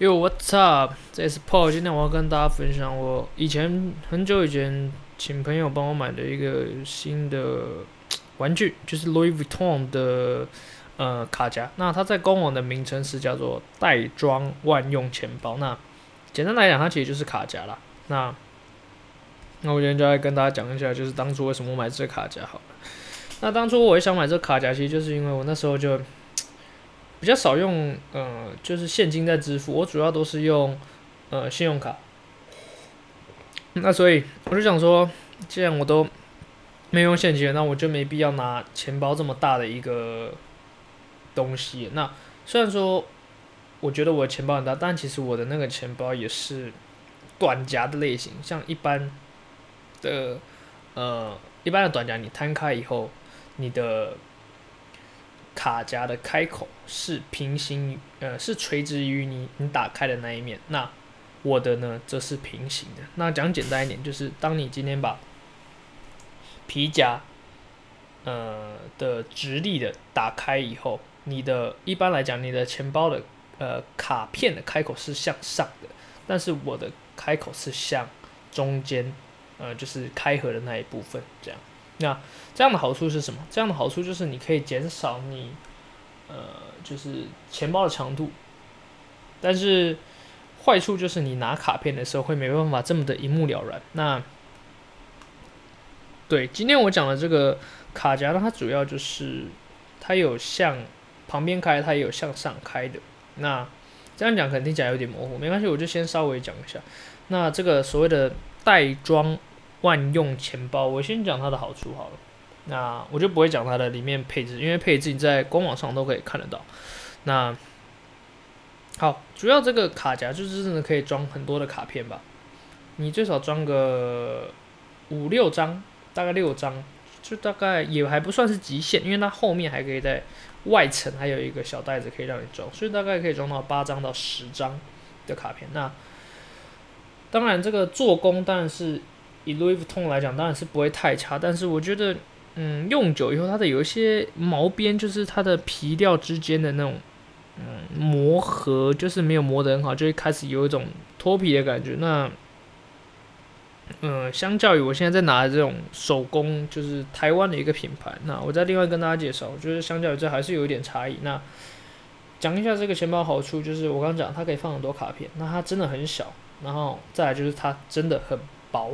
Yo, what's up？这是 Paul。今天我要跟大家分享我以前很久以前请朋友帮我买的一个新的玩具，就是 Louis Vuitton 的呃卡夹。那它在官网的名称是叫做袋装万用钱包。那简单来讲，它其实就是卡夹啦。那那我今天就来跟大家讲一下，就是当初为什么我买这个卡夹好了。那当初我也想买这个卡夹，其实就是因为我那时候就。比较少用，呃，就是现金在支付，我主要都是用，呃，信用卡。那所以我就想说，既然我都没用现金，那我就没必要拿钱包这么大的一个东西。那虽然说我觉得我的钱包很大，但其实我的那个钱包也是短夹的类型，像一般的，呃，一般的短夹，你摊开以后，你的。卡夹的开口是平行，呃，是垂直于你你打开的那一面。那我的呢，则是平行的。那讲简单一点，就是当你今天把皮夹，呃的直立的打开以后，你的一般来讲，你的钱包的呃卡片的开口是向上的，但是我的开口是向中间，呃，就是开合的那一部分，这样。那这样的好处是什么？这样的好处就是你可以减少你，呃，就是钱包的长度，但是坏处就是你拿卡片的时候会没办法这么的一目了然。那对，今天我讲的这个卡夹呢，它主要就是它有向旁边开，它也有向上开的。那这样讲可能听起来有点模糊，没关系，我就先稍微讲一下。那这个所谓的袋装。万用钱包，我先讲它的好处好了。那我就不会讲它的里面配置，因为配置你在官网上都可以看得到。那好，主要这个卡夹就是真的可以装很多的卡片吧？你最少装个五六张，大概六张，就大概也还不算是极限，因为它后面还可以在外层还有一个小袋子可以让你装，所以大概可以装到八张到十张的卡片。那当然，这个做工当然是。以 Louis Vuitton 来讲，当然是不会太差，但是我觉得，嗯，用久以后，它的有一些毛边，就是它的皮料之间的那种，嗯，磨合，就是没有磨得很好，就会开始有一种脱皮的感觉。那，嗯，相较于我现在在拿的这种手工，就是台湾的一个品牌，那我再另外跟大家介绍，我觉得相较于这还是有一点差异。那讲一下这个钱包好处，就是我刚刚讲，它可以放很多卡片，那它真的很小，然后再来就是它真的很薄。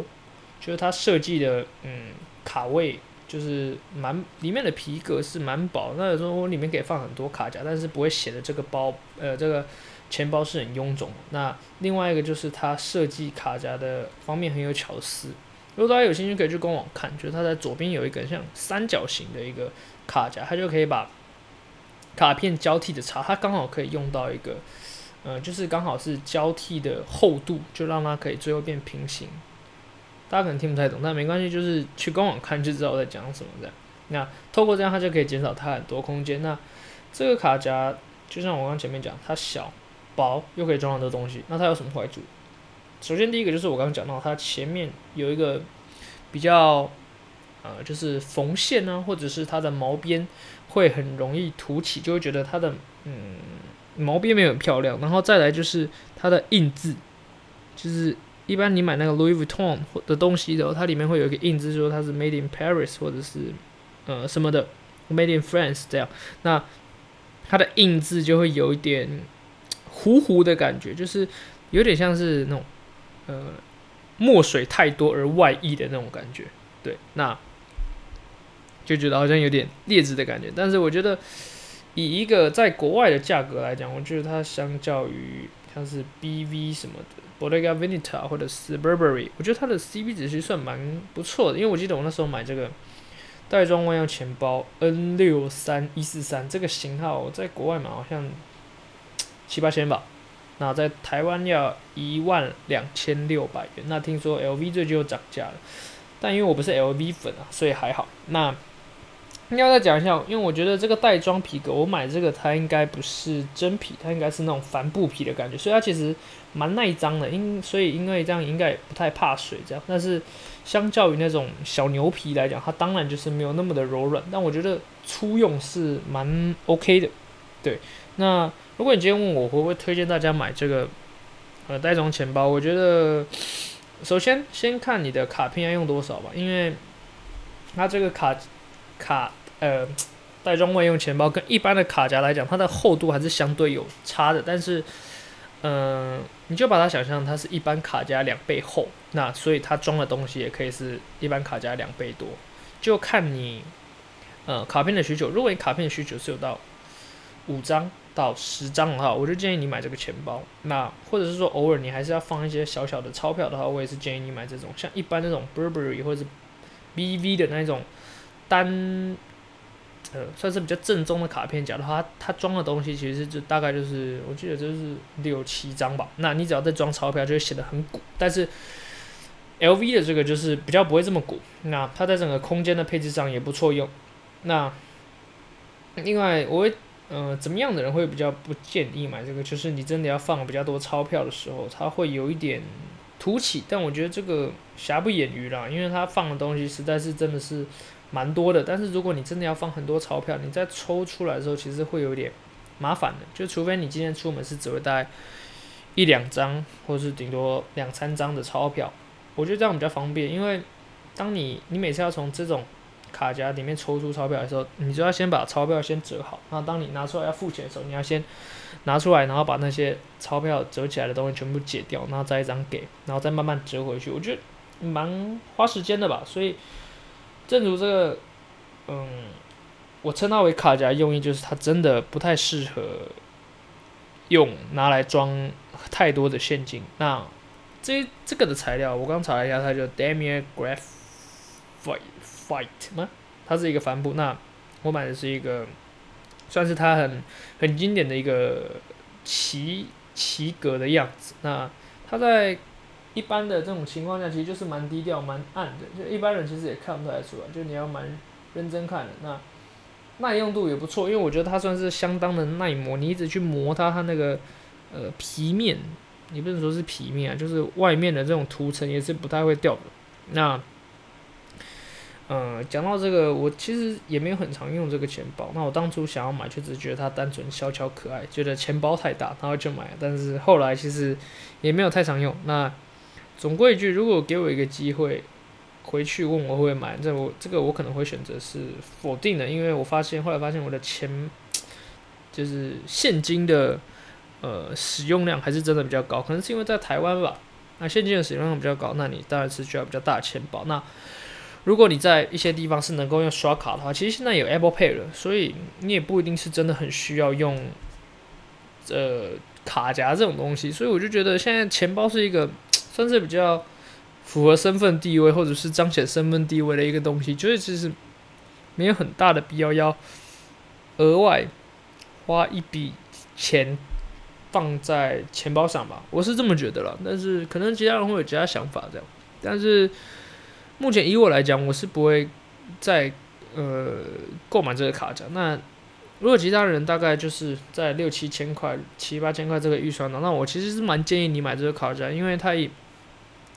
就是它设计的，嗯，卡位就是蛮里面的皮革是蛮薄，那有时候我里面可以放很多卡夹，但是不会显得这个包，呃，这个钱包是很臃肿。那另外一个就是它设计卡夹的方面很有巧思，如果大家有兴趣可以去官网看，就是它在左边有一个像三角形的一个卡夹，它就可以把卡片交替的插，它刚好可以用到一个，呃，就是刚好是交替的厚度，就让它可以最后变平行。大家可能听不太懂，但没关系，就是去官网看就知道我在讲什么这样。那透过这样，它就可以减少它很多空间。那这个卡夹就像我刚前面讲，它小、薄，又可以装很多东西。那它有什么坏处？首先第一个就是我刚刚讲到，它前面有一个比较呃，就是缝线呢、或者是它的毛边会很容易凸起，就会觉得它的嗯毛边没有很漂亮。然后再来就是它的印字，就是。一般你买那个 Louis Vuitton 的东西的时候，它里面会有一个印字，说它是 Made in Paris 或者是呃什么的 Made in France 这样，那它的印字就会有一点糊糊的感觉，就是有点像是那种呃墨水太多而外溢的那种感觉，对，那就觉得好像有点劣质的感觉。但是我觉得以一个在国外的价格来讲，我觉得它相较于像是 BV 什么的。Bottega Veneta 或者是 Burberry，我觉得它的 CP 值其实算蛮不错的，因为我记得我那时候买这个袋装万用钱包 N 六三一四三这个型号，在国外买好像七八千吧，那在台湾要一万两千六百元。那听说 LV 最近又涨价了，但因为我不是 LV 粉啊，所以还好。那应该再讲一下，因为我觉得这个袋装皮革，我买这个它应该不是真皮，它应该是那种帆布皮的感觉，所以它其实蛮耐脏的。因所以因为这样应该也不太怕水这样。但是相较于那种小牛皮来讲，它当然就是没有那么的柔软。但我觉得粗用是蛮 OK 的。对，那如果你今天问我会不会推荐大家买这个呃袋装钱包，我觉得首先先看你的卡片要用多少吧，因为它这个卡卡呃袋装万用钱包跟一般的卡夹来讲，它的厚度还是相对有差的，但是嗯、你就把它想象它是一般卡夹两倍厚，那所以它装的东西也可以是一般卡夹两倍多，就看你呃卡片的需求。如果你卡片的需求是有到五张到十张的话，我就建议你买这个钱包。那或者是说偶尔你还是要放一些小小的钞票的话，我也是建议你买这种像一般那种 Burberry 或者是 BV 的那种单呃算是比较正宗的卡片夹的话，它装的东西其实就大概就是我记得就是六七张吧。那你只要再装钞票，就会显得很鼓。但是 LV 的这个就是比较不会这么鼓。那它在整个空间的配置上也不错用。那另外我会。呃，怎么样的人会比较不建议买这个？就是你真的要放比较多钞票的时候，它会有一点凸起。但我觉得这个瑕不掩瑜啦，因为它放的东西实在是真的是蛮多的。但是如果你真的要放很多钞票，你再抽出来的时候，其实会有点麻烦的。就除非你今天出门是只会带一两张，或是顶多两三张的钞票，我觉得这样比较方便。因为当你你每次要从这种卡夹里面抽出钞票的时候，你就要先把钞票先折好。那当你拿出来要付钱的时候，你要先拿出来，然后把那些钞票折起来的东西全部解掉，然后再一张给，然后再慢慢折回去。我觉得蛮花时间的吧。所以，正如这个，嗯，我称它为卡夹用意，就是它真的不太适合用拿来装太多的现金。那这这个的材料，我刚查了一下，它叫 Damier Graphite。Fight 吗？它是一个帆布。那我买的是一个，算是它很很经典的一个旗旗格的样子。那它在一般的这种情况下，其实就是蛮低调、蛮暗的，就一般人其实也看不太出来。就你要蛮认真看的。那耐用度也不错，因为我觉得它算是相当的耐磨。你一直去磨它，它那个呃皮面，你不能说是皮面啊，就是外面的这种涂层也是不太会掉的。那嗯，讲到这个，我其实也没有很常用这个钱包。那我当初想要买，就只觉得它单纯小巧可爱，觉得钱包太大，然后就买了。但是后来其实也没有太常用。那总归一句，如果给我一个机会回去问我会不会买，这我这个我可能会选择是否定的，因为我发现后来发现我的钱就是现金的呃使用量还是真的比较高，可能是因为在台湾吧。那现金的使用量比较高，那你当然是需要比较大的钱包。那如果你在一些地方是能够用刷卡的话，其实现在有 Apple Pay 了，所以你也不一定是真的很需要用，呃，卡夹这种东西。所以我就觉得现在钱包是一个算是比较符合身份地位或者是彰显身份地位的一个东西，就是其实没有很大的必要要额外花一笔钱放在钱包上吧，我是这么觉得了。但是可能其他人会有其他想法这样，但是。目前以我来讲，我是不会再呃购买这个卡夹。那如果其他人大概就是在六七千块、七八千块这个预算的，那我其实是蛮建议你买这个卡夹，因为它以，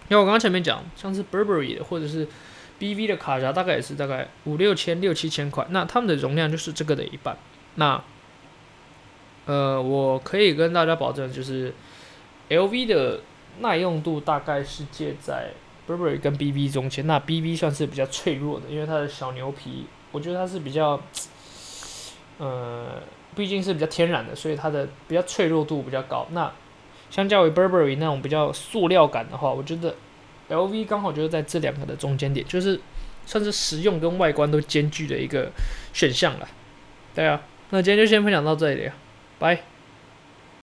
因为我刚刚前面讲，像是 Burberry 的或者是 BV 的卡夹，大概也是大概五六千、六七千块，那他们的容量就是这个的一半。那呃，我可以跟大家保证，就是 LV 的耐用度大概是介在。Burberry 跟 BV 中间，那 BV 算是比较脆弱的，因为它的小牛皮，我觉得它是比较，呃，毕竟是比较天然的，所以它的比较脆弱度比较高。那相较于 Burberry 那种比较塑料感的话，我觉得 LV 刚好就是在这两个的中间点，就是算是实用跟外观都兼具的一个选项了。对啊，那今天就先分享到这里了，拜。